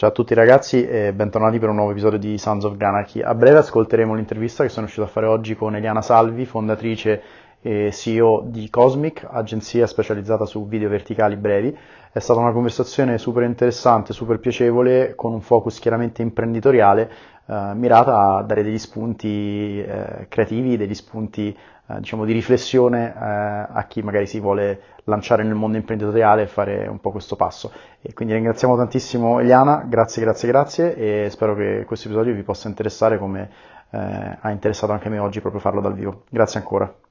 Ciao a tutti ragazzi e bentornati per un nuovo episodio di Sons of Granarchy. A breve ascolteremo l'intervista che sono riuscito a fare oggi con Eliana Salvi, fondatrice e CEO di Cosmic, agenzia specializzata su video verticali brevi. È stata una conversazione super interessante, super piacevole, con un focus chiaramente imprenditoriale, eh, mirata a dare degli spunti eh, creativi, degli spunti diciamo, di riflessione eh, a chi magari si vuole lanciare nel mondo imprenditoriale e fare un po' questo passo. E quindi ringraziamo tantissimo Eliana, grazie, grazie, grazie e spero che questo episodio vi possa interessare come eh, ha interessato anche me oggi proprio farlo dal vivo. Grazie ancora.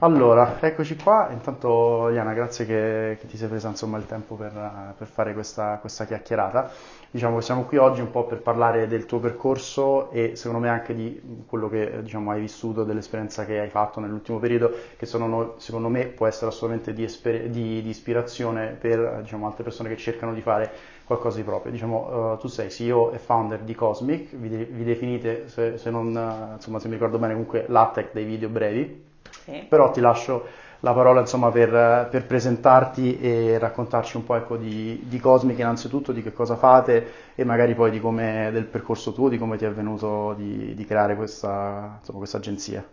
Allora, eccoci qua. Intanto, Liana, grazie che, che ti sei presa insomma, il tempo per, per fare questa, questa, chiacchierata. Diciamo che siamo qui oggi un po' per parlare del tuo percorso e secondo me anche di quello che diciamo, hai vissuto, dell'esperienza che hai fatto nell'ultimo periodo, che sono, secondo me può essere assolutamente di, esper- di, di ispirazione per diciamo, altre persone che cercano di fare qualcosa di proprio. Diciamo, uh, tu sei CEO e founder di Cosmic, vi, de- vi definite, se, se, non, insomma, se mi ricordo bene, comunque l'ATEC dei video brevi sì. Però ti lascio la parola insomma, per, per, presentarti e raccontarci un po' ecco, di, di, Cosmic innanzitutto, di che cosa fate e magari poi di come, del percorso tuo, di come ti è venuto di, di creare questa, insomma, questa, agenzia.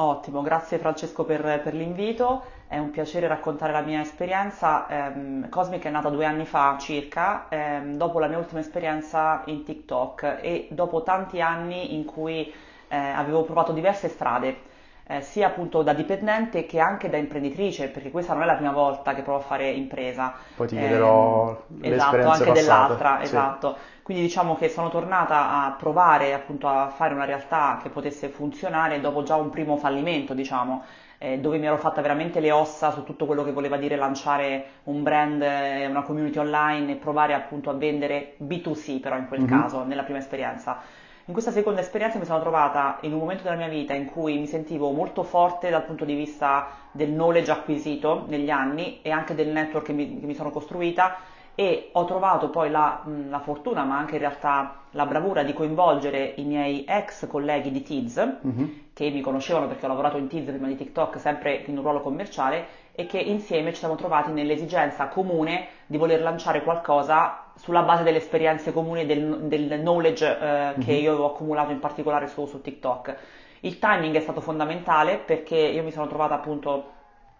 Ottimo, grazie Francesco per, per, l'invito, è un piacere raccontare la mia esperienza. Eh, Cosmic è nata due anni fa circa, eh, dopo la mia ultima esperienza in TikTok e dopo tanti anni in cui eh, avevo provato diverse strade eh, sia appunto da dipendente che anche da imprenditrice, perché questa non è la prima volta che provo a fare impresa. Poi ti chiederò eh, Esatto, anche passate. dell'altra, sì. esatto. Quindi diciamo che sono tornata a provare appunto a fare una realtà che potesse funzionare dopo già un primo fallimento, diciamo. Eh, dove mi ero fatta veramente le ossa su tutto quello che voleva dire lanciare un brand, eh, una community online e provare appunto a vendere B2C però in quel mm-hmm. caso, nella prima esperienza. In questa seconda esperienza mi sono trovata in un momento della mia vita in cui mi sentivo molto forte dal punto di vista del knowledge acquisito negli anni e anche del network che mi, che mi sono costruita e ho trovato poi la, la, fortuna, ma anche in realtà la bravura di coinvolgere i miei ex colleghi di Tiz, mm-hmm. che mi conoscevano perché ho lavorato in Tiz prima di TikTok, sempre in un ruolo commerciale, e che insieme ci siamo trovati nell'esigenza comune di voler lanciare qualcosa sulla base delle esperienze comuni del, del knowledge eh, che io ho accumulato in particolare su, su TikTok. Il timing è stato fondamentale perché io mi sono trovata appunto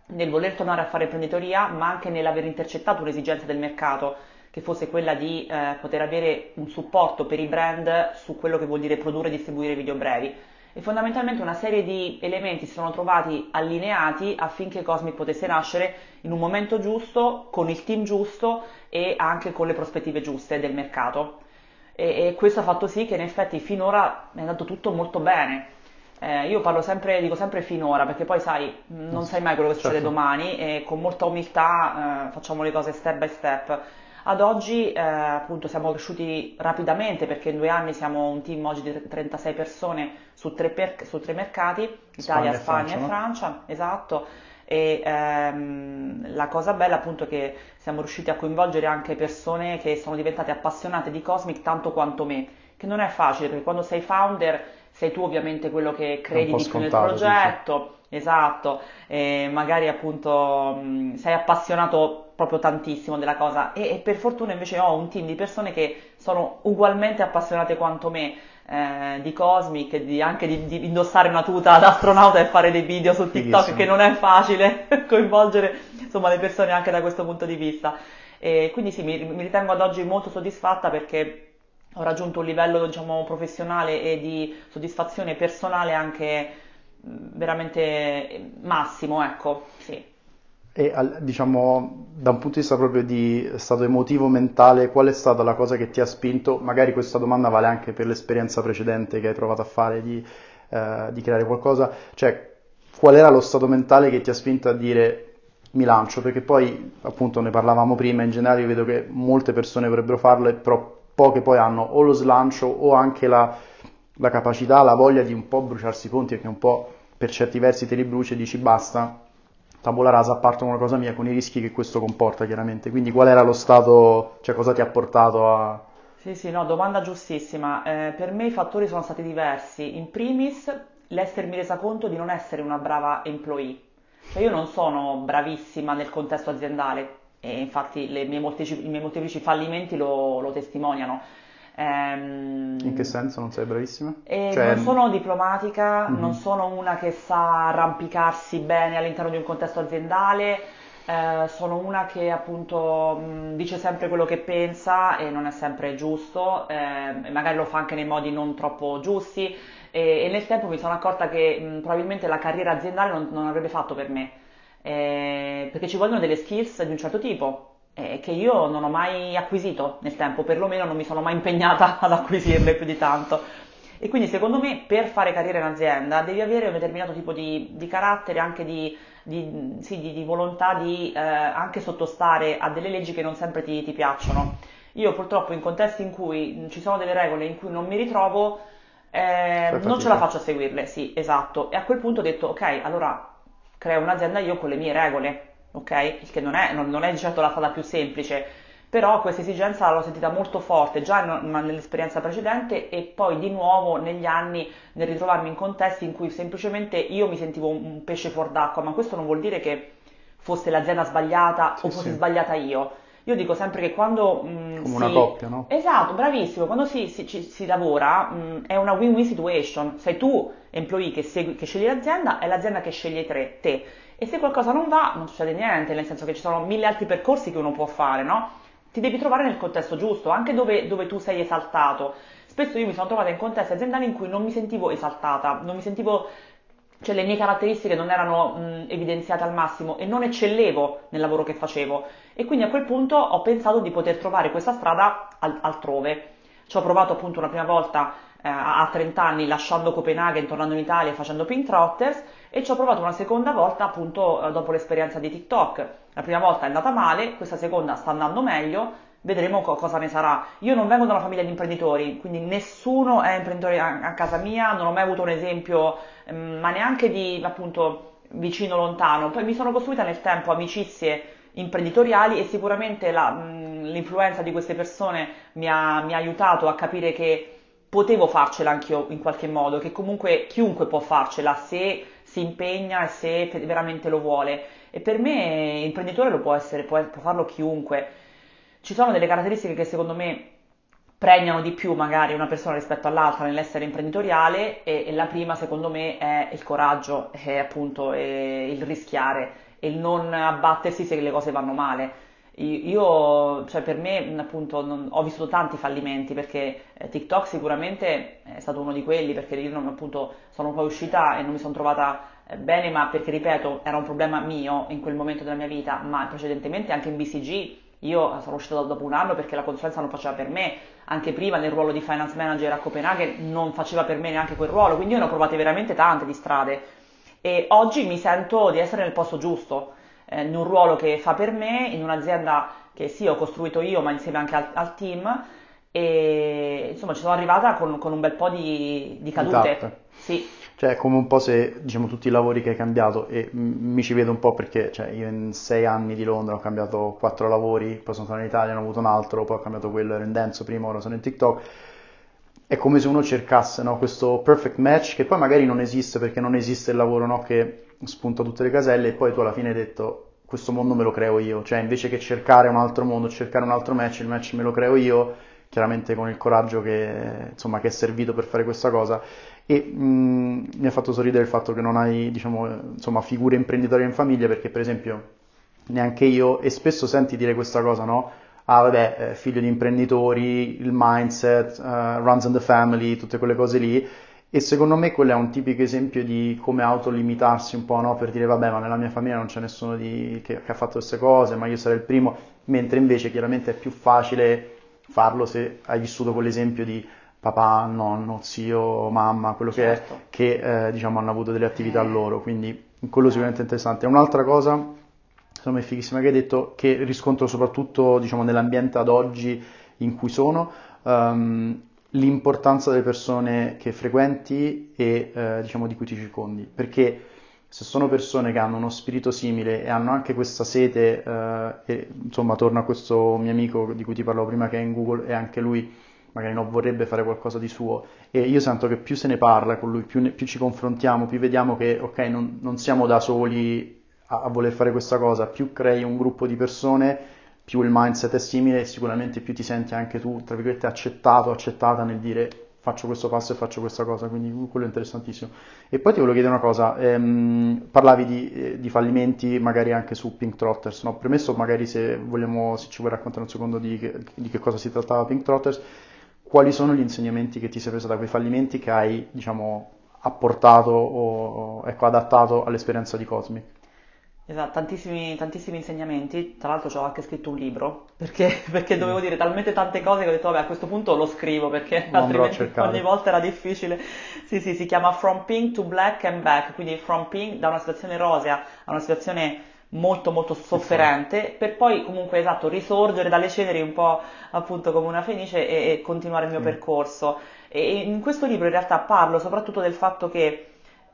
nel voler tornare a fare imprenditoria, ma anche nell'aver intercettato un'esigenza del mercato che fosse quella di eh, poter avere un supporto per i brand su quello che vuol dire produrre e distribuire video brevi e fondamentalmente una serie di elementi si sono trovati allineati affinché Cosmic potesse nascere in un momento giusto, con il team giusto e anche con le prospettive giuste del mercato. E, e questo ha fatto sì che in effetti finora è andato tutto molto bene. Eh, io parlo sempre, dico sempre finora, perché poi sai, non sai mai quello che succede certo. domani e con molta umiltà eh, facciamo le cose step by step. Ad oggi eh, appunto siamo cresciuti rapidamente perché in due anni siamo un team oggi di 36 persone su tre, per, su tre mercati, Italia, Spagna, Spagna e Francia, no? esatto. E ehm, la cosa bella appunto è che siamo riusciti a coinvolgere anche persone che sono diventate appassionate di Cosmic tanto quanto me, che non è facile perché quando sei founder sei tu ovviamente quello che credi di più nel progetto, dice. Esatto, e magari appunto mh, sei appassionato proprio tantissimo della cosa e, e, per fortuna invece ho un team di persone che sono ugualmente appassionate quanto me eh, di Cosmic, di, anche di, di, indossare una tuta da astronauta e fare dei video su TikTok Fighissimo. che non è facile coinvolgere insomma le persone anche da questo punto di vista. E quindi sì, mi, mi ritengo ad oggi molto soddisfatta perché ho raggiunto un livello diciamo professionale e di soddisfazione personale anche veramente massimo, ecco, sì. E diciamo, da un punto di vista proprio di stato emotivo, mentale, qual è stata la cosa che ti ha spinto? Magari questa domanda vale anche per l'esperienza precedente che hai provato a fare di, eh, di creare qualcosa. Cioè, qual era lo stato mentale che ti ha spinto a dire mi lancio? Perché poi, appunto, ne parlavamo prima, in generale io vedo che molte persone vorrebbero farlo, però poche poi hanno o lo slancio o anche la, la capacità, la voglia di un po' bruciarsi i ponti, perché un po' per certi versi te li bruci e dici basta tabula rasa partono una cosa mia con i rischi che questo comporta chiaramente. Quindi qual era lo stato, cioè cosa ti ha portato a... Sì, sì, no, domanda giustissima. Eh, per me i fattori sono stati diversi. In primis, l'essermi resa conto di non essere una brava employee. Cioè io non sono bravissima nel contesto aziendale, e infatti miei molteplici, i miei molteplici fallimenti lo, lo testimoniano. Ehm, In che senso non sei bravissima? Eh, cioè... Non sono diplomatica, mm-hmm. non sono una che sa arrampicarsi bene all'interno di un contesto aziendale, eh, sono una che appunto mh, dice sempre quello che pensa e non è sempre giusto, eh, magari lo fa anche nei modi non troppo giusti e, e nel tempo mi sono accorta che mh, probabilmente la carriera aziendale non, non avrebbe fatto per me, eh, perché ci vogliono delle skills di un certo tipo eh, che io non ho mai acquisito nel tempo, perlomeno non mi sono mai impegnata ad acquisirle più di tanto. E quindi secondo me per fare carriera in azienda devi avere un determinato tipo di, di carattere, anche di, di, sì, di volontà di eh, anche sottostare a delle leggi che non sempre ti, ti, piacciono. Io purtroppo in contesti in cui ci sono delle regole in cui non mi ritrovo, eh, non ce la faccio a seguirle, sì, esatto. E a quel punto ho detto, ok, allora creo un'azienda io con le mie regole ok? Il che non è, non, non è di certo la strada più semplice, però questa esigenza l'ho sentita molto forte già in, nell'esperienza precedente e poi di nuovo negli anni nel ritrovarmi in contesti in cui semplicemente io mi sentivo un pesce fuor d'acqua, ma questo non vuol dire che fosse l'azienda sbagliata sì, o fossi sì. sbagliata io. Io dico sempre che quando... Mh, mm, Come si... una coppia, no? Esatto, bravissimo. Quando si, si, ci, si lavora mh, mm, è una win-win situation. Sei tu, employee, che, segui, che scegli l'azienda, è l'azienda che sceglie tre, te. E se qualcosa non va, non succede niente, nel senso che ci sono mille altri percorsi che uno può fare, no? Ti devi trovare nel contesto giusto, anche dove, dove tu sei esaltato. Spesso io mi sono trovata in contesti aziendali in cui non mi sentivo esaltata, non mi sentivo cioè le mie caratteristiche non erano mh, evidenziate al massimo e non eccellevo nel lavoro che facevo e quindi a quel punto ho pensato di poter trovare questa strada al- altrove. Ci ho provato appunto una prima volta eh, a 30 anni lasciando Copenaghen, tornando in Italia facendo Pink Trotters e ci ho provato una seconda volta appunto eh, dopo l'esperienza di TikTok. La prima volta è andata male, questa seconda sta andando meglio, vedremo co- cosa ne sarà. Io non vengo da una famiglia di imprenditori, quindi nessuno è imprenditore a, a casa mia, non ho mai avuto un esempio, ehm, ma neanche di appunto vicino lontano. Poi mi sono costruita nel tempo amicizie imprenditoriali e sicuramente la, mh, l'influenza di queste persone mi ha, mi ha aiutato a capire che potevo farcela anch'io in qualche modo, che comunque chiunque può farcela se si impegna e se veramente lo vuole. E per me imprenditore lo può essere, può, può farlo chiunque. Ci sono delle caratteristiche che secondo me premiano di più magari una persona rispetto all'altra nell'essere imprenditoriale e, e la prima secondo me è il coraggio, è appunto è il rischiare e il non abbattersi se le cose vanno male. Io, cioè per me, appunto, non, ho vissuto tanti fallimenti perché eh, TikTok sicuramente è stato uno di quelli perché io non, appunto sono poi uscita e non mi sono trovata eh, bene, ma perché ripeto, era un problema mio in quel momento della mia vita, ma precedentemente anche in BCG io sono uscita dopo un anno perché la consulenza non faceva per me, anche prima nel ruolo di finance manager a Copenaghen non faceva per me neanche quel ruolo, quindi io ne ho provate veramente tante di strade e oggi mi sento di essere nel posto giusto eh, in un ruolo che fa per me, in un'azienda che sì ho costruito io ma insieme anche al, al team e insomma ci sono arrivata con, con un bel po' di, di cadute. Esatto. Sì. Cioè, come un po' se, diciamo, tutti i lavori che hai cambiato, e mi ci vedo un po' perché, cioè, io in sei anni di Londra ho cambiato quattro lavori, poi sono stato in Italia, ne ho avuto un altro, poi ho cambiato quello, ero in Denso prima, ora sono in TikTok. È come se uno cercasse, no, questo perfect match, che poi magari non esiste perché non esiste il lavoro, no, che spunta tutte le caselle e poi tu alla fine hai detto questo mondo me lo creo io, cioè invece che cercare un altro mondo, cercare un altro match, il match me lo creo io, chiaramente con il coraggio che, insomma, che è servito per fare questa cosa e mh, mi ha fatto sorridere il fatto che non hai diciamo, insomma, figure imprenditoriali in famiglia perché per esempio neanche io e spesso senti dire questa cosa no? ah vabbè eh, figlio di imprenditori il mindset uh, runs in the family tutte quelle cose lì e secondo me quello è un tipico esempio di come autolimitarsi un po', no? Per dire vabbè, ma nella mia famiglia non c'è nessuno di... che, che, ha fatto queste cose, ma io sarei il primo, mentre invece chiaramente è più facile farlo se hai vissuto quell'esempio di papà, nonno, zio, mamma, quello certo. che è, che eh, diciamo hanno avuto delle attività loro, quindi quello sicuramente è interessante. Un'altra cosa, secondo me fighissima che hai detto, che riscontro soprattutto diciamo, nell'ambiente ad oggi in cui sono, um, l'importanza delle persone che frequenti e eh, diciamo di cui ti circondi, perché se sono persone che hanno uno spirito simile e hanno anche questa sete, eh, e insomma torno a questo mio amico di cui ti parlavo prima che è in Google e anche lui magari non vorrebbe fare qualcosa di suo e io sento che più se ne parla con lui, più, ne, più ci confrontiamo, più vediamo che ok non, non siamo da soli a, a voler fare questa cosa, più crei un gruppo di persone, più il mindset è simile, sicuramente più ti senti anche tu, tra virgolette, accettato, accettata nel dire faccio questo passo e faccio questa cosa, quindi quello è interessantissimo. E poi ti volevo chiedere una cosa, ehm, parlavi di, eh, di, fallimenti magari anche su Pink Trotters, no? premesso magari se, vogliamo, se ci vuoi raccontare un secondo di di che cosa si trattava Pink Trotters, quali sono gli insegnamenti che ti sei preso da quei fallimenti che hai, diciamo, apportato o ecco, adattato all'esperienza di Cosmic? Esatto, tantissimi, tantissimi insegnamenti, tra l'altro ci ho anche scritto un libro, perché, perché dovevo dire talmente tante cose che ho detto vabbè a questo punto lo scrivo perché lo altrimenti ogni volta era difficile. Sì, sì, si chiama From Pink to Black and Back, quindi From Pink da una situazione rosea a una situazione molto molto sofferente per poi comunque esatto risorgere dalle ceneri un po' appunto come una fenice e, e continuare il mio mm. percorso e in questo libro in realtà parlo soprattutto del fatto che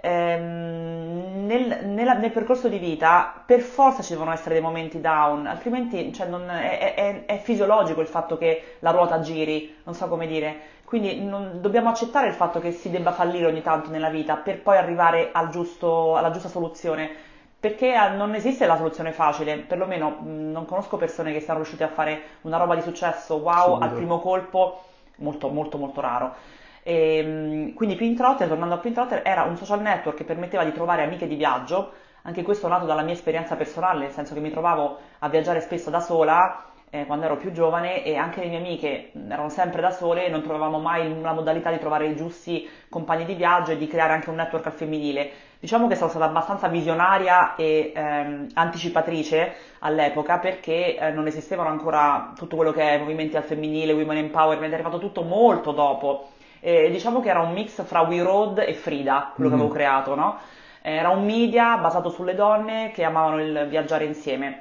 ehm, nel, nella, nel, percorso di vita per forza ci devono essere dei momenti down, altrimenti cioè, non, è, è, è, fisiologico il fatto che la ruota giri, non so come dire. Quindi non, dobbiamo accettare il fatto che si debba fallire ogni tanto nella vita per poi arrivare al giusto, alla giusta soluzione. Perché non esiste la soluzione facile, perlomeno mh, non conosco persone che siano riuscite a fare una roba di successo wow Subito. al primo colpo, molto molto molto raro. E, ehm, quindi Pintrotter, tornando a Pintrotter, era un social network che permetteva di trovare amiche di viaggio, anche questo nato dalla mia esperienza personale, nel senso che mi trovavo a viaggiare spesso da sola eh, quando ero più giovane e anche le mie amiche erano sempre da sole e non trovavamo mai la modalità di trovare i giusti compagni di viaggio e di creare anche un network al femminile. Diciamo che sono stata abbastanza visionaria e ehm, anticipatrice all'epoca perché eh, non esistevano ancora tutto quello che è movimenti al femminile, women empowerment, è arrivato tutto molto dopo eh, diciamo che era un mix fra We Road e Frida, quello mm-hmm. che avevo creato, no? Era un media basato sulle donne che amavano il viaggiare insieme,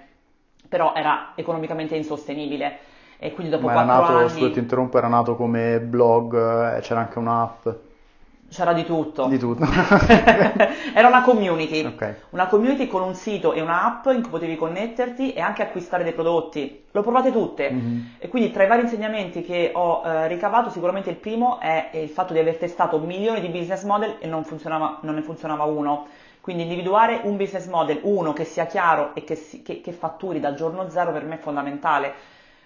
però era economicamente insostenibile. E quindi dopo Ma era nato, anni... scusa ti interrompo, era nato come blog, eh, c'era anche un'app. C'era di tutto. Di tutto. Era una community. Okay. Una community con un sito e un'app in cui potevi connetterti e anche acquistare dei prodotti. L'ho provate tutte. Mm-hmm. E quindi tra i vari insegnamenti che ho eh, ricavato, sicuramente il primo è il fatto di aver testato milioni di business model e non, non ne funzionava uno. Quindi individuare un business model, uno che sia chiaro e che, si, che, che fatturi dal giorno zero per me è fondamentale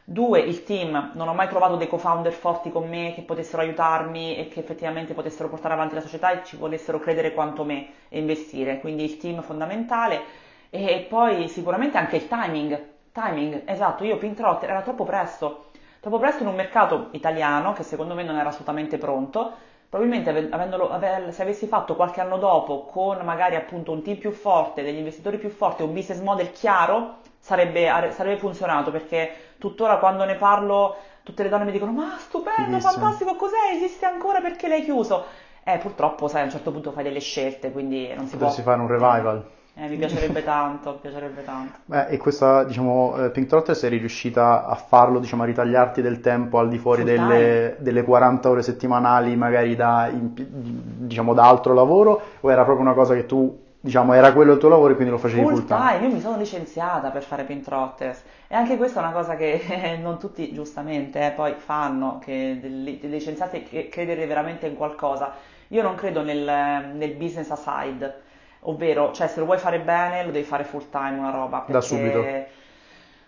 Due, il team, non ho mai trovato dei co-founder forti con me che potessero aiutarmi e che effettivamente potessero portare avanti la società e ci volessero credere quanto me e investire, quindi il team fondamentale. E poi sicuramente anche il timing, timing, esatto, io Pintrot era troppo presto, troppo presto in un mercato italiano che secondo me non era assolutamente pronto, probabilmente avendolo, se avessi fatto qualche anno dopo con magari appunto un team più forte, degli investitori più forti, un business model chiaro, sarebbe, sarebbe funzionato perché tuttora quando ne parlo tutte le donne mi dicono ma stupendo, fantastico, cos'è? Esiste ancora perché l'hai chiuso? Eh, purtroppo, sai, a un certo punto fai delle scelte, quindi non si Potresti può... fare un revival. Eh, mi piacerebbe tanto, mi piacerebbe tanto. Beh, e questa, diciamo, eh, Pink Trotter sei riuscita a farlo, diciamo, a ritagliarti del tempo al di fuori delle, delle, 40 ore settimanali, magari da, diciamo, da altro lavoro, o era proprio una cosa che tu diciamo, era quello il tuo lavoro e quindi lo facevi full, full time. time. Io mi sono licenziata per fare Pintrotters e anche questa è una cosa che non tutti giustamente eh, poi fanno, che dei licenziati che credere veramente in qualcosa. Io non credo nel, nel, business aside, ovvero, cioè se lo vuoi fare bene lo devi fare full time una roba. Da subito.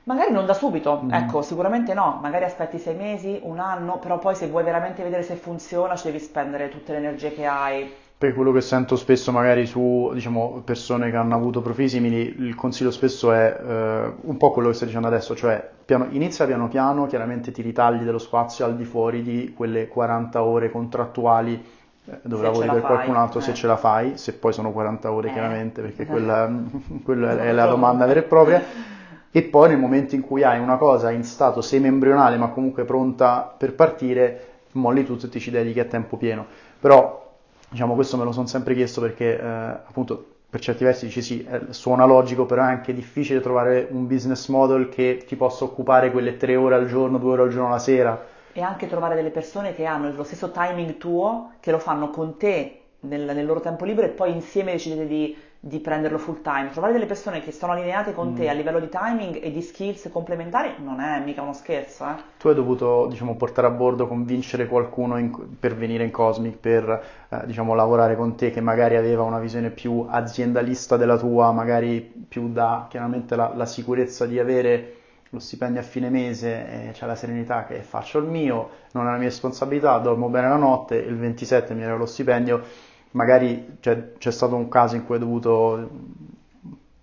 Magari non da subito, mm. ecco, sicuramente no, magari aspetti sei mesi, un anno, però poi se vuoi veramente vedere se funziona ci devi spendere tutte le energie che hai per quello che sento spesso magari su diciamo, persone che hanno avuto profili simili, il consiglio spesso è eh, un po' quello che stai dicendo adesso, cioè piano, inizia piano piano, chiaramente ti ritagli dello spazio al di fuori di quelle 40 ore contrattuali eh, dove se lavori per fai, qualcun altro eh. se ce la fai, se poi sono 40 ore eh. chiaramente, perché quella, quella è la domanda vera e propria. E poi nel momento in cui hai una cosa in stato semi-embrionale ma comunque pronta per partire, molli tutto e ti ci dedichi a tempo pieno. Però Diciamo, questo me lo sono sempre chiesto perché eh, appunto per certi versi dici sì, eh, suona logico, però è anche difficile trovare un business model che ti possa occupare quelle tre ore al giorno, due ore al giorno la sera. E anche trovare delle persone che hanno lo stesso timing tuo, che lo fanno con te nel, nel loro tempo libero e poi insieme decidete di di prenderlo full time. Trovare delle persone che sono allineate con mm. te a livello di timing e di skills complementari non è mica uno scherzo. Eh? Tu hai dovuto diciamo, portare a bordo, convincere qualcuno in, per venire in Cosmic, per eh, diciamo, lavorare con te che magari aveva una visione più aziendalista della tua, magari più da chiaramente la, la sicurezza di avere lo stipendio a fine mese e c'è la serenità che faccio il mio, non è la mia responsabilità, dormo bene la notte, il 27 mi arriva lo stipendio magari cioè, c'è stato un caso in cui hai dovuto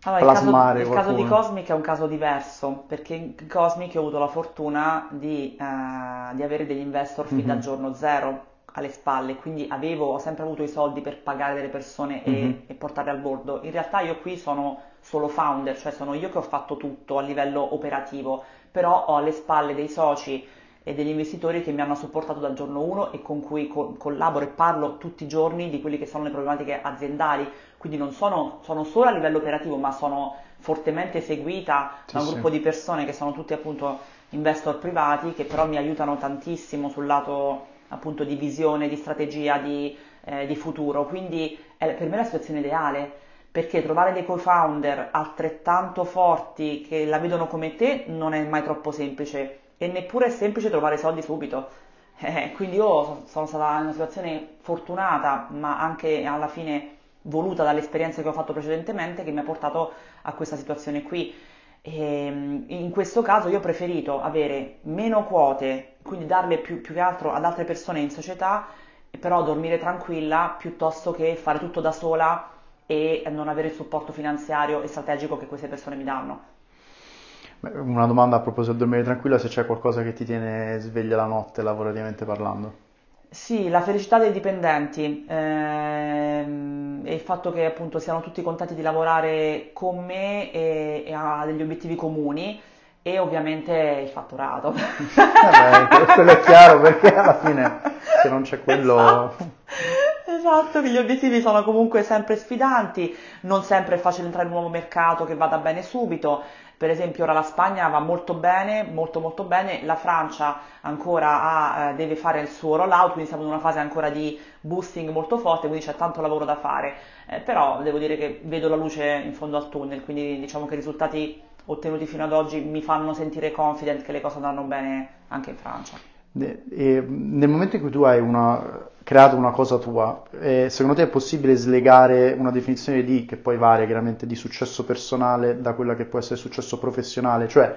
allora, plasmare il, caso, il caso, di Cosmic è un caso diverso perché in Cosmic ho avuto la fortuna di, uh, di avere degli investor fin mm-hmm. dal giorno zero alle spalle, quindi avevo, ho sempre avuto i soldi per pagare delle persone e, mm-hmm. e portarle al bordo. In realtà io qui sono solo founder, cioè sono io che ho fatto tutto a livello operativo, però ho alle spalle dei soci e degli investitori che mi hanno supportato dal giorno 1 e con cui co- collaboro e parlo tutti i giorni di quelle che sono le problematiche aziendali, quindi non sono, sono solo a livello operativo, ma sono fortemente seguita sì, da un gruppo di persone che sono tutti appunto investor privati che però mi aiutano tantissimo sul lato appunto di visione, di strategia, di, eh, di futuro. Quindi è per me la situazione ideale perché trovare dei co-founder altrettanto forti che la vedono come te non è mai troppo semplice e neppure è semplice trovare soldi subito. Eh, quindi io sono stata in una situazione fortunata, ma anche alla fine voluta dall'esperienza che ho fatto precedentemente, che mi ha portato a questa situazione qui. E ehm, in questo caso io ho preferito avere meno quote, quindi darle più, più che altro ad altre persone in società, però dormire tranquilla piuttosto che fare tutto da sola e non avere il supporto finanziario e strategico che queste persone mi danno. Una domanda a proposito del dormire tranquilla, se c'è qualcosa che ti tiene sveglia la notte lavorativamente parlando. Sì, la felicità dei dipendenti ehm, e il fatto che appunto siano tutti contenti di lavorare con me e, e a degli obiettivi comuni e ovviamente il fatturato. Vabbè, quello è chiaro perché alla fine se non c'è quello... Esatto. esatto, che gli obiettivi sono comunque sempre sfidanti, non sempre è facile entrare in un nuovo mercato che vada bene subito, per esempio ora la Spagna va molto bene, molto molto bene, la Francia ancora ha, eh, deve fare il suo rollout, quindi siamo in una fase ancora di boosting molto forte, quindi c'è tanto lavoro da fare, eh, però devo dire che vedo la luce in fondo al tunnel, quindi diciamo che i risultati ottenuti fino ad oggi mi fanno sentire confident che le cose andranno bene anche in Francia. E nel momento in cui tu hai una, creato una cosa tua, eh, secondo te è possibile slegare una definizione di, che poi varia chiaramente, di successo personale da quella che può essere successo professionale? Cioè,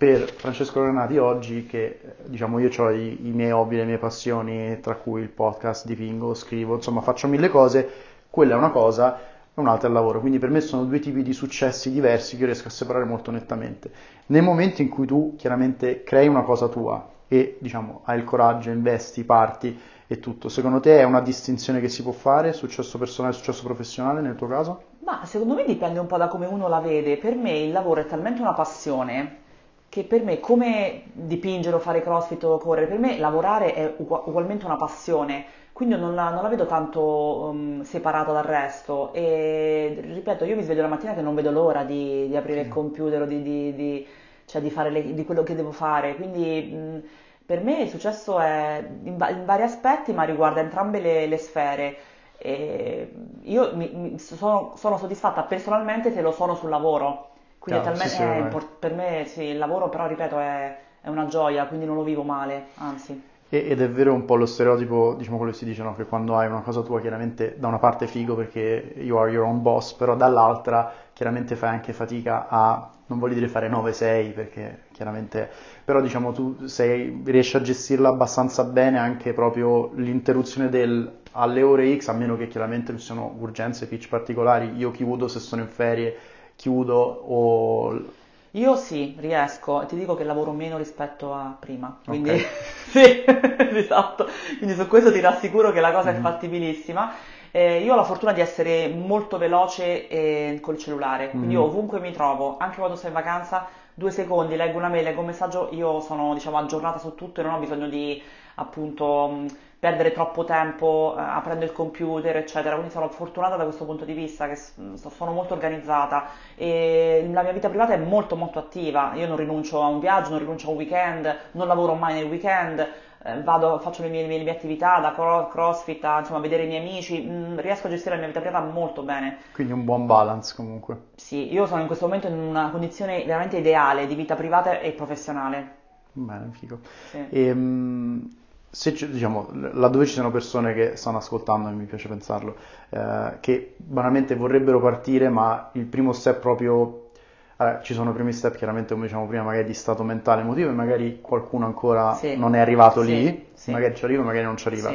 per Francesco Granati oggi, che diciamo io ho i, i, miei hobby, le mie passioni, tra cui il podcast, dipingo, scrivo, insomma faccio mille cose, quella è una cosa, un'altra è il lavoro. Quindi per me sono due tipi di successi diversi che io riesco a separare molto nettamente. Nel momento in cui tu chiaramente crei una cosa tua, e diciamo hai il coraggio, investi, parti e tutto. Secondo te è una distinzione che si può fare, successo personale e successo professionale nel tuo caso? Ma secondo me dipende un po' da come uno la vede. Per me il lavoro è talmente una passione che per me come dipingere o fare crossfit o correre, per me lavorare è ugualmente una passione, quindi non la, non la vedo tanto um, separata dal resto e ripeto, io mi sveglio la mattina che non vedo l'ora di, di aprire sì. il computer o di, di, di cioè di fare le, di quello che devo fare. Quindi mh, per me il successo è in, in, vari aspetti, ma riguarda entrambe le, le sfere. E io mi, mi sono, sono, soddisfatta personalmente se lo sono sul lavoro. Quindi Chiaro, talmente, sì, sì, import- per me sì, il lavoro però, ripeto, è, è una gioia, quindi non lo vivo male, anzi. Ed è vero un po' lo stereotipo, diciamo quello che si dice, no? che quando hai una cosa tua chiaramente da una parte è figo perché you are your own boss, però dall'altra chiaramente fai anche fatica a, non voglio dire fare 9-6 perché chiaramente, però diciamo tu sei, riesci a gestirla abbastanza bene anche proprio l'interruzione del alle ore X, a meno che chiaramente ci sono urgenze, pitch particolari, io chiudo se sono in ferie, chiudo o io sì, riesco, ti dico che lavoro meno rispetto a prima, quindi okay. sì, esatto, quindi su questo ti rassicuro che la cosa mm-hmm. è fattibilissima. Eh, io ho la fortuna di essere molto veloce eh, col cellulare, quindi mm-hmm. ovunque mi trovo, anche quando sto in vacanza, due secondi, leggo una mail, leggo un messaggio, io sono diciamo aggiornata su tutto e non ho bisogno di appunto perdere troppo tempo eh, aprendo il computer, eccetera. Quindi sono fortunata da questo punto di vista, che sono molto organizzata e la mia vita privata è molto molto attiva. Io non rinuncio a un viaggio, non rinuncio a un weekend, non lavoro mai nel weekend. eh, vado, faccio le mie, le mie, attività da crossfit a insomma, vedere i miei amici, mh, mm, riesco a gestire la mia vita privata molto bene. Quindi un buon balance comunque. Sì, io sono in questo momento in una condizione veramente ideale di vita privata e professionale. Bene, figo. Sì. E, ehm, se diciamo, laddove ci sono persone che stanno ascoltando, e mi piace pensarlo, eh, che banalmente vorrebbero partire, ma il primo step proprio allora, ci sono i primi step, chiaramente, come diciamo prima, magari di stato mentale emotivo, e magari qualcuno ancora sì. non è arrivato sì, lì, sì. magari ci arriva, magari non ci arriva.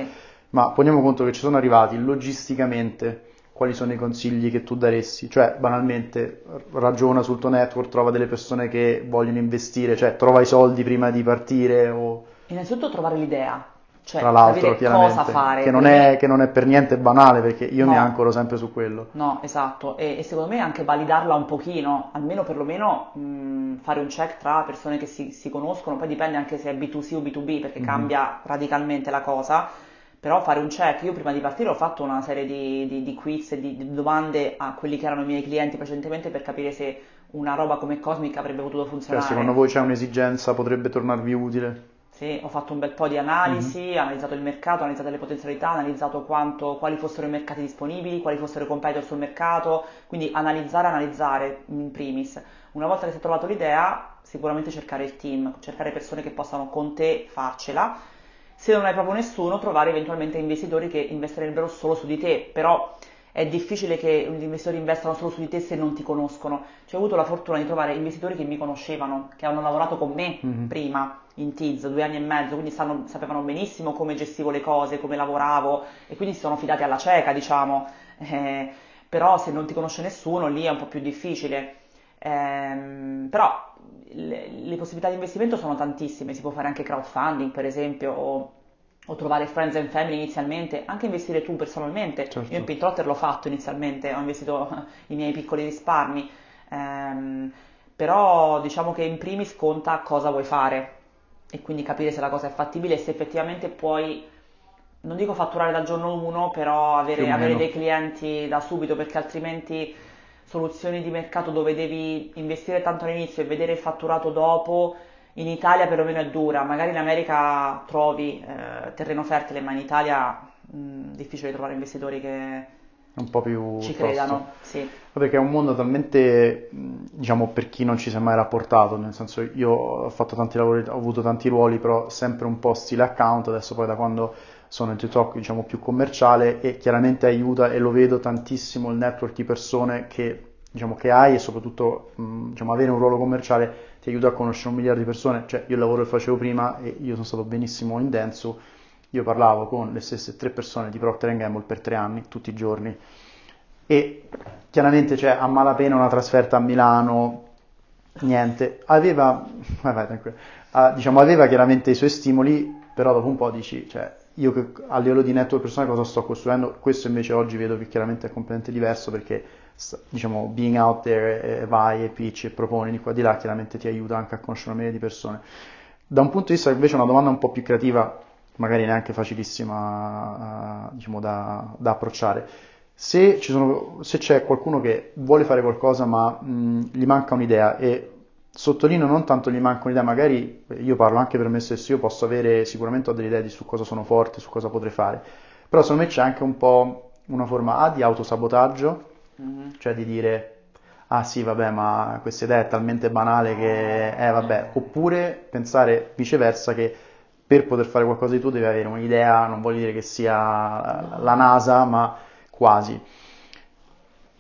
Ma poniamo conto che ci sono arrivati logisticamente, quali sono i consigli che tu daresti? Cioè, banalmente, ragiona sul tuo network, trova delle persone che vogliono investire, cioè trova i soldi prima di partire o Innanzitutto trovare l'idea, cioè Tra l'altro, cosa fare. Che non, è, che non, è, per niente banale perché io no. mi ancoro sempre su quello. No, esatto, e, e, secondo me anche validarla un pochino, almeno perlomeno mh, fare un check tra persone che si, si, conoscono, poi dipende anche se è B2C o B2B perché mm-hmm. cambia radicalmente la cosa, però fare un check, io prima di partire ho fatto una serie di, di, di quiz e di, di domande a quelli che erano i miei clienti precedentemente per capire se una roba come Cosmic avrebbe potuto funzionare. Cioè, secondo voi c'è un'esigenza, potrebbe tornarvi utile? Sì, ho fatto un bel po' di analisi, mm-hmm. analizzato il mercato, analizzato le potenzialità, analizzato quanto, quali fossero i mercati disponibili, quali fossero i competitor sul mercato, quindi analizzare, analizzare in primis. Una volta che si è trovato l'idea, sicuramente cercare il team, cercare persone che possano con te farcela. Se non hai proprio nessuno, trovare eventualmente investitori che investirebbero solo su di te, però è difficile che gli investitori investano solo su di te se non ti conoscono. Cioè, ho avuto la fortuna di trovare investitori che mi conoscevano, che hanno lavorato con me mm-hmm. prima in Tiz due anni e mezzo, quindi sanno, sapevano benissimo come gestivo le cose, come lavoravo e quindi si sono fidati alla cieca, diciamo. Eh, però se non ti conosce nessuno lì è un po' più difficile. Eh, però le, le, possibilità di investimento sono tantissime, si può fare anche crowdfunding per esempio o, o trovare friends and family inizialmente, anche investire tu personalmente. Certo. Io in Pintrotter l'ho fatto inizialmente, ho investito i miei piccoli risparmi, eh, però diciamo che in primis conta cosa vuoi fare e quindi capire se la cosa è fattibile e se effettivamente puoi, non dico fatturare dal giorno 1, però avere, avere dei clienti da subito perché altrimenti soluzioni di mercato dove devi investire tanto all'inizio e vedere il fatturato dopo, in Italia perlomeno è dura, magari in America trovi eh, terreno fertile, ma in Italia è difficile trovare investitori che un po' più ci credano. Sì. Perché è un mondo talmente, diciamo, per chi non ci si è mai rapportato, nel senso io ho fatto tanti lavori, ho avuto tanti ruoli, però sempre un po' stile account, adesso poi da quando sono in TikTok diciamo più commerciale e chiaramente aiuta e lo vedo tantissimo il network di persone che, diciamo, che hai e soprattutto diciamo, avere un ruolo commerciale ti aiuta a conoscere un miliardo di persone, cioè io il lavoro che facevo prima e io sono stato benissimo in Densu, io parlavo con le stesse tre persone di Procter Gamble per tre anni, tutti i giorni, e chiaramente c'è a malapena una trasferta a Milano, niente, aveva, vai, vai, uh, diciamo, aveva chiaramente i suoi stimoli, però dopo un po' dici, cioè, io a livello di network personale cosa sto costruendo, questo invece oggi vedo che chiaramente è completamente diverso perché diciamo being out there e vai e pitch e proponi di qua di là chiaramente ti aiuta anche a conoscere una media di persone. Da un punto di vista invece una domanda un po' più creativa magari neanche facilissima uh, diciamo, da, da, approcciare. Se, sono, se, c'è qualcuno che vuole fare qualcosa ma mh, gli manca un'idea e sottolineo non tanto gli manca un'idea, magari io parlo anche per me stesso, io posso avere sicuramente ho delle idee su cosa sono forte, su cosa potrei fare, però secondo me c'è anche un po' una forma A di autosabotaggio, mm-hmm. cioè di dire ah sì vabbè ma questa idea è talmente banale che eh vabbè, oppure pensare viceversa che per poter fare qualcosa di tu devi avere un'idea, non voglio dire che sia la NASA, ma quasi.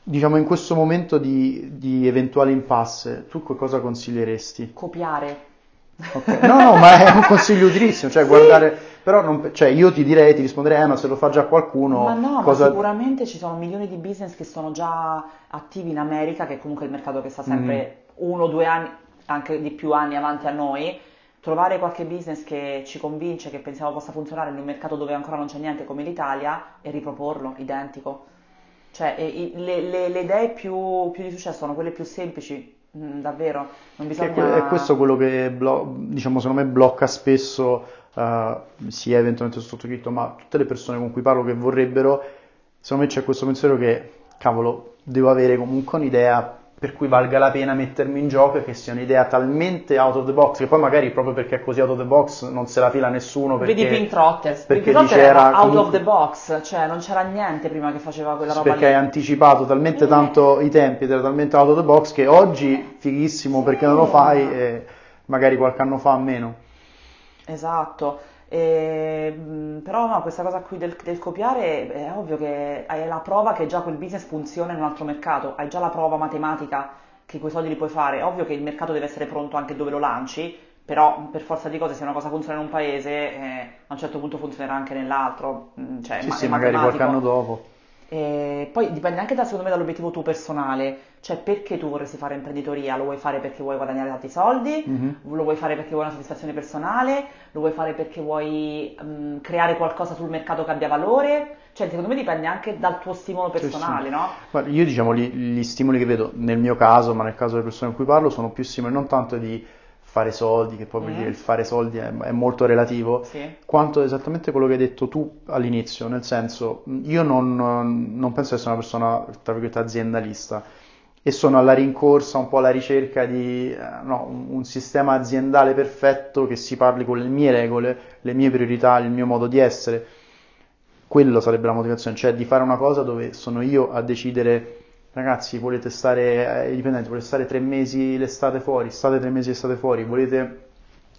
Diciamo in questo momento di, di eventuale impasse, tu cosa consiglieresti? Copiare. Okay. No, no, ma è un consiglio utilissimo, cioè sì. guardare, però non, cioè io ti direi, ti risponderei, eh, ma se lo fa già qualcuno... Ma no, cosa... ma sicuramente ci sono milioni di business che sono già attivi in America, che è comunque il mercato che sta sempre mm. uno o due anni, anche di più anni avanti a noi, trovare qualche business che ci convince, che pensiamo possa funzionare in un mercato dove ancora non c'è niente come l'Italia e riproporlo identico. Cioè, le, le, le, idee più, più, di successo sono quelle più semplici, mm, davvero. Non bisogna... Che è questo quello che, blo- diciamo, secondo me blocca spesso, uh, sia eventualmente sottoscritto, ma tutte le persone con cui parlo che vorrebbero, secondo me c'è questo pensiero che, cavolo, devo avere comunque un'idea per cui valga la pena mettermi in gioco e che sia un'idea talmente out of the box che poi magari proprio perché è così out of the box non se la fila nessuno perché, Vedi Pink Trotters, perché Pink Trotter era out comunque, of the box, cioè non c'era niente prima che faceva quella roba perché lì. hai anticipato talmente Eh. tanto i tempi ed era talmente out of the box che oggi fighissimo Sì. perché non lo fai e magari qualche anno fa meno Esatto, E, mh, però no, questa cosa qui del, del copiare è ovvio che è la prova che già quel business funziona in un altro mercato, hai già la prova matematica che quei soldi li puoi fare, è ovvio che il mercato deve essere pronto anche dove lo lanci, però per forza di cose se una cosa funziona in un paese, eh, a un certo punto funzionerà anche nell'altro, mh, cioè sì ma- sì magari qualche anno dopo E poi dipende anche da, secondo me dall'obiettivo tuo personale, cioè perché tu vorresti fare imprenditoria, lo vuoi fare perché vuoi guadagnare tanti soldi, Mhm. lo vuoi fare perché vuoi una soddisfazione personale, lo vuoi fare perché vuoi mm, creare qualcosa sul mercato che abbia valore, cioè secondo me dipende anche dal tuo stimolo Sì, sì. personale, no? Guarda, io diciamo gli, gli stimoli che vedo nel mio caso, ma nel caso delle persone con cui parlo, sono più stimoli non tanto di fare soldi, che poi voglio Mm. dire il fare soldi è, è molto relativo, Sì. quanto esattamente quello che hai detto tu all'inizio, nel senso, io non, non penso di essere una persona, tra virgolette, aziendalista e sono alla rincorsa, un po' alla ricerca di eh, no, un sistema aziendale perfetto che si parli con le mie regole, le mie priorità, il mio modo di essere. Quello sarebbe la motivazione, cioè di fare una cosa dove sono io a decidere, ragazzi, volete stare, eh, dipendenti, volete stare tre mesi l'estate fuori, state tre mesi l'estate fuori, volete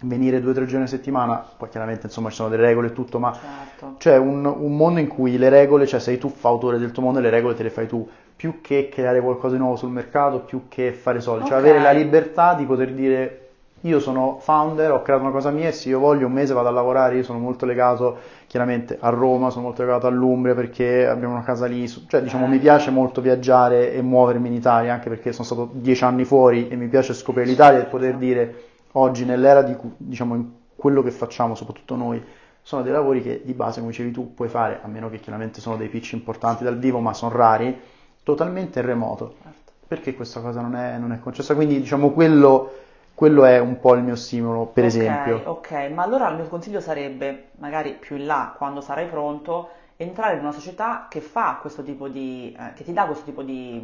venire due o tre giorni a settimana, poi chiaramente insomma ci sono delle regole e tutto, ma Certo. c'è un, un mondo in cui le regole, cioè sei tu fautore del tuo mondo e le regole te le fai tu, più che creare qualcosa di nuovo sul mercato, più che fare soldi, cioè Ok. avere la libertà di poter dire io sono founder, ho creato una cosa mia e se io voglio un mese vado a lavorare, io sono molto legato chiaramente a Roma, sono molto legato all'Umbria perché abbiamo una casa lì, cioè diciamo mi piace molto viaggiare e muovermi in Italia, anche perché sono stato dieci anni fuori e mi piace scoprire l'Italia e poter dire oggi nell'era di diciamo quello che facciamo, soprattutto noi, sono dei lavori che di base, come dicevi tu, puoi fare, a meno che chiaramente sono dei pitch importanti dal vivo, ma sono rari, totalmente in remoto. Certo. Perché questa cosa non è, non è concessa? Quindi diciamo quello, quello è un po' il mio stimolo, per Ok, esempio. ok, ma allora il mio consiglio sarebbe, magari più in là, quando sarai pronto, entrare in una società che fa questo tipo di, eh, che ti dà questo tipo di,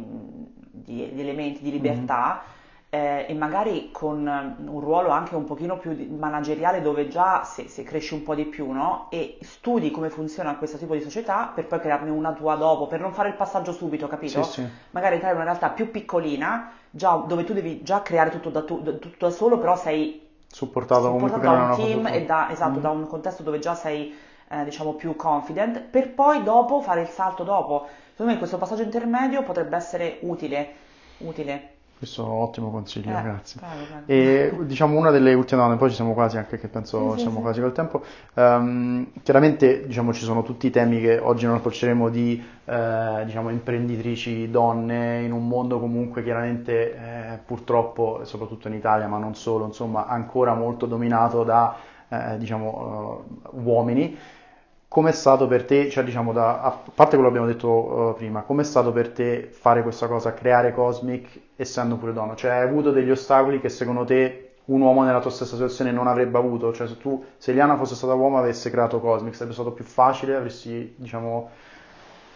di- di elementi di libertà eh, e magari con eh, un ruolo anche un pochino più manageriale dove già se, se cresci un po' di più, no? E studi come funziona questo tipo di società per poi crearne una tua dopo, per non fare il passaggio subito, capito? Sì, sì. magari entrare in una realtà più piccolina, già, dove tu devi già creare tutto da, tu- tutto da solo, però sei Supportato supportato da un team e da, esatto, Mm. da un contesto dove già sei, eh, diciamo, più confident, per poi dopo fare il salto dopo. Secondo me questo passaggio intermedio potrebbe essere utile, utile. Questo ottimo consiglio, Eh, grazie. prego, prego. E diciamo una delle ultime domande, poi ci siamo quasi anche che penso Sì, sì, siamo sì. quasi col tempo. Ehm, chiaramente diciamo ci sono tutti i temi che oggi non approcceremo di eh, diciamo imprenditrici donne in un mondo comunque chiaramente eh, purtroppo soprattutto in Italia ma non solo, insomma ancora molto dominato da eh, diciamo eh, uomini. Com'è stato per te, cioè diciamo da, a parte quello che abbiamo detto eh, prima, com'è stato per te fare questa cosa, creare Cosmic essendo pure donna? Cioè hai avuto degli ostacoli che secondo te un uomo nella tua stessa situazione non avrebbe avuto? Cioè se tu, se Eliana fosse stata uomo avesse creato Cosmic, sarebbe stato più facile, avresti diciamo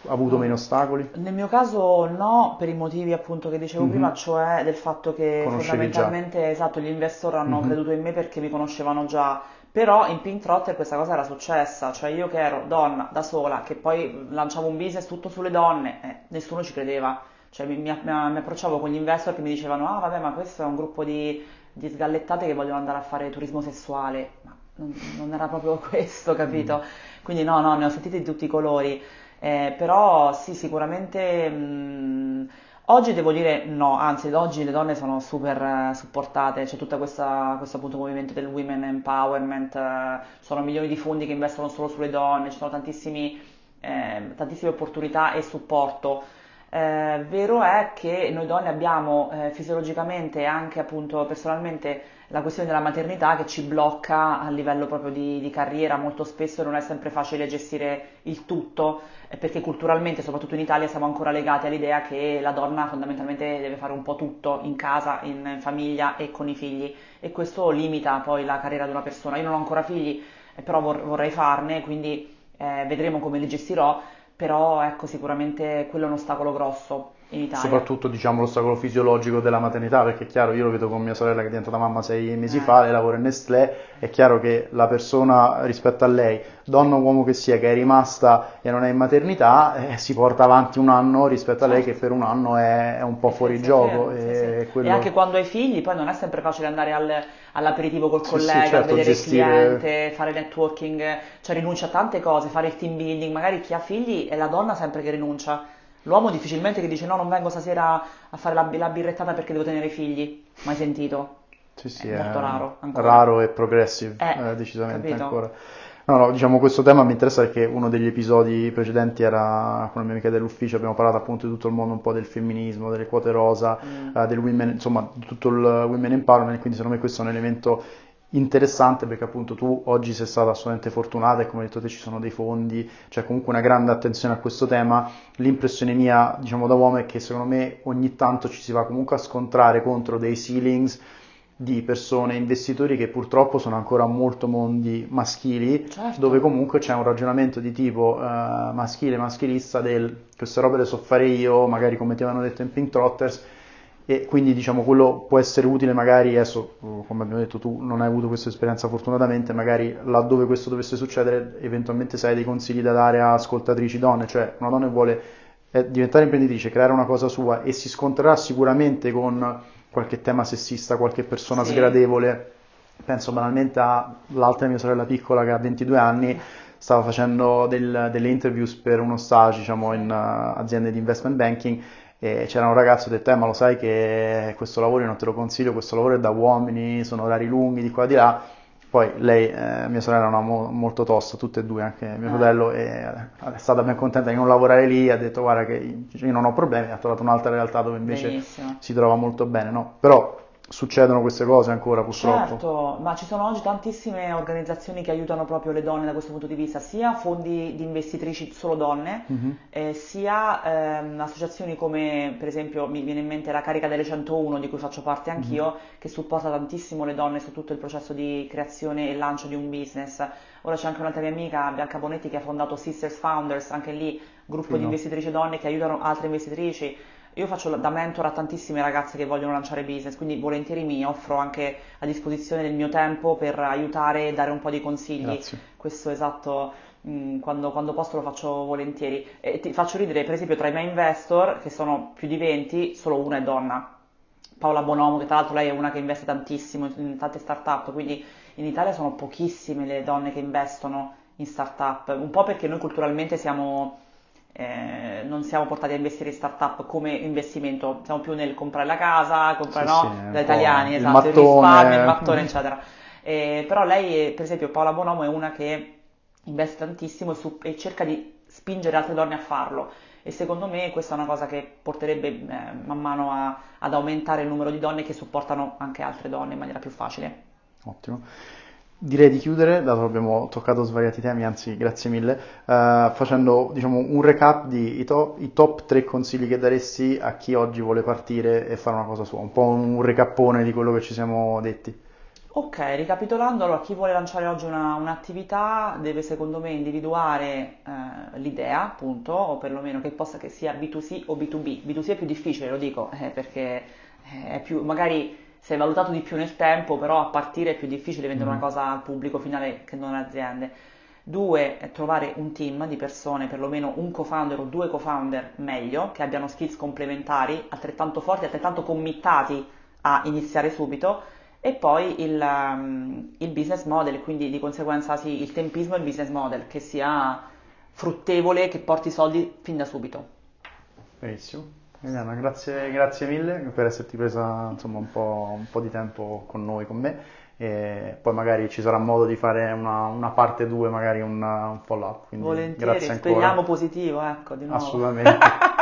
avuto meno ostacoli? Nel mio caso no, per i motivi appunto che dicevo Mhm. prima, cioè del fatto che Conoscevi fondamentalmente, esatto, gli investor hanno Mhm. creduto in me perché mi conoscevano già, però in Pink Trotter questa cosa era successa, cioè io che ero donna, da sola, che poi lanciavo un business tutto sulle donne, eh, nessuno ci credeva, cioè mi, mi- mi approcciavo con gli investor che mi dicevano, ah vabbè ma questo è un gruppo di, di sgallettate che vogliono andare a fare turismo sessuale, ma non, non era proprio questo, capito? Quindi no, no, ne ho sentiti di tutti i colori. Eh, però sì, sicuramente mh, oggi devo dire no, anzi oggi le donne sono super eh, supportate, c'è tutto questo appunto movimento del women empowerment, eh, sono milioni di fondi che investono solo sulle donne, ci sono eh, tantissime opportunità e supporto. Eh, vero è che noi donne abbiamo eh, fisiologicamente e anche appunto personalmente la questione della maternità che ci blocca a livello proprio di, di carriera, molto spesso non è sempre facile gestire il tutto, eh, perché culturalmente, soprattutto in Italia, siamo ancora legati all'idea che la donna fondamentalmente deve fare un po' tutto in casa, in famiglia e con i figli. E questo limita poi la carriera di una persona. Io non ho ancora figli, eh, però vor- vorrei farne, quindi eh, vedremo come li gestirò, però ecco sicuramente quello è un ostacolo grosso. In Italia. Soprattutto diciamo l'ostacolo fisiologico della maternità, perché è chiaro, io lo vedo con mia sorella che è diventata mamma sei mesi eh. fa, lei lavora in Nestlé, è chiaro che la persona rispetto a lei, donna o uomo che sia, che è rimasta e non è in maternità, eh, si porta avanti un anno rispetto a lei che per un anno è, è un po' fuori sì, gioco. Sì, e, quello... e, anche quando hai figli, poi non è sempre facile andare al, all'aperitivo col collega, certo, vedere gestire... il cliente, fare networking, cioè rinuncia a tante cose, fare il team building, magari chi ha figli è la donna sempre che rinuncia L'uomo difficilmente che dice no, non vengo stasera a fare la, la birrettata perché devo tenere i figli. Mai sentito? Sì, sì, è, è molto raro. Ancora. Raro e progressive, eh, eh, decisamente capito? ancora. No, no, diciamo questo tema mi interessa perché uno degli episodi precedenti era con la mia amica dell'ufficio, abbiamo parlato appunto di tutto il mondo un po' del femminismo, delle quote rosa, mm. uh, del women, insomma, di tutto il women empowerment, quindi secondo me questo è un elemento interessante perché appunto tu oggi sei stata assolutamente fortunata e come hai detto te ci sono dei fondi, c'è comunque una grande attenzione a questo tema. L'impressione mia, diciamo da uomo, è che secondo me ogni tanto ci si va comunque a scontrare contro dei ceilings di persone, investitori che purtroppo sono ancora molto mondi maschili, certo. dove comunque c'è un ragionamento di tipo uh, maschile, maschilista del queste robe le so fare io, magari come ti avevano detto in Pink Trotters, e quindi diciamo quello può essere utile magari adesso come abbiamo detto tu non hai avuto questa esperienza fortunatamente magari laddove questo dovesse succedere eventualmente se hai dei consigli da dare a ascoltatrici donne cioè una donna vuole eh, diventare imprenditrice creare una cosa sua e si scontrerà sicuramente con qualche tema sessista qualche persona sì. sgradevole penso banalmente all'altra mia sorella piccola che ha 22 anni stava facendo del, delle interviews per uno stage diciamo in uh, aziende di investment banking e c'era un ragazzo che ha detto, eh, ma lo sai che questo lavoro io non te lo consiglio, questo lavoro è da uomini, sono orari lunghi di qua e di là. Poi lei, eh, mia sorella, era mo- molto tosta, tutte e due, anche mio ah. fratello, è stata ben contenta di non lavorare lì, ha detto guarda che io non ho problemi, ha trovato un'altra realtà dove invece Benissimo. si trova molto bene, no? Però succedono queste cose ancora purtroppo. Certo, ma ci sono oggi tantissime organizzazioni che aiutano proprio le donne da questo punto di vista, sia fondi di investitrici solo donne, mm-hmm. eh, sia ehm, associazioni come per esempio mi viene in mente la Carica delle 101 di cui faccio parte anch'io, mm-hmm. che supporta tantissimo le donne su tutto il processo di creazione e lancio di un business. Ora c'è anche un'altra mia amica, Bianca Bonetti, che ha fondato Sisters Founders, anche lì gruppo sì, di no. investitrici donne che aiutano altre investitrici io faccio da mentor a tantissime ragazze che vogliono lanciare business, quindi volentieri mi offro anche a disposizione del mio tempo per aiutare e dare un po' di consigli. Grazie. Questo esatto, mh, mm, quando, quando, posso lo faccio volentieri. E ti faccio ridere, per esempio, tra i miei investor, che sono più di 20, solo una è donna. Paola Bonomo, che tra l'altro lei è una che investe tantissimo in tante start-up, quindi in Italia sono pochissime le donne che investono in start-up, un po' perché noi culturalmente siamo eh, non siamo portati a investire in startup come investimento, siamo più nel comprare la casa, comprare sì, no, sì, da italiani, esatto, il, mattone. il risparmio, il mattone, eccetera. Eh, però lei, per esempio, Paola Bonomo è una che investe tantissimo e, su, e, cerca di spingere altre donne a farlo. E secondo me questa è una cosa che porterebbe eh, man mano a, ad aumentare il numero di donne che supportano anche altre donne in maniera più facile. Ottimo. Direi di chiudere, dato che abbiamo toccato svariati temi, anzi grazie mille, uh, facendo diciamo, un recap di i top, i top 3 consigli che daresti a chi oggi vuole partire e fare una cosa sua, un po' un recappone di quello che ci siamo detti. Ok, ricapitolando, allora chi vuole lanciare oggi una, un'attività deve secondo me individuare eh, l'idea, appunto, o perlomeno che possa che sia B2C o B2B. B2C è più difficile, lo dico, eh, perché è più, magari è valutato di più nel tempo, però a partire è più difficile vendere mm. una cosa al pubblico finale che non alle aziende. Due, trovare un team di persone, perlomeno un co-founder o due co-founder meglio, che abbiano skills complementari, altrettanto forti, altrettanto committati a iniziare subito. E poi il, um, il business model, quindi di conseguenza sì, il tempismo e il business model, che sia fruttevole, che porti soldi fin da subito. Benissimo. Emiliana, grazie, grazie, mille per esserti presa insomma, un, po', un, po', di tempo con noi, con me. E poi magari ci sarà modo di fare una, una parte 2, magari una, un follow up. Volentieri, speriamo positivo, ecco, di nuovo. Assolutamente.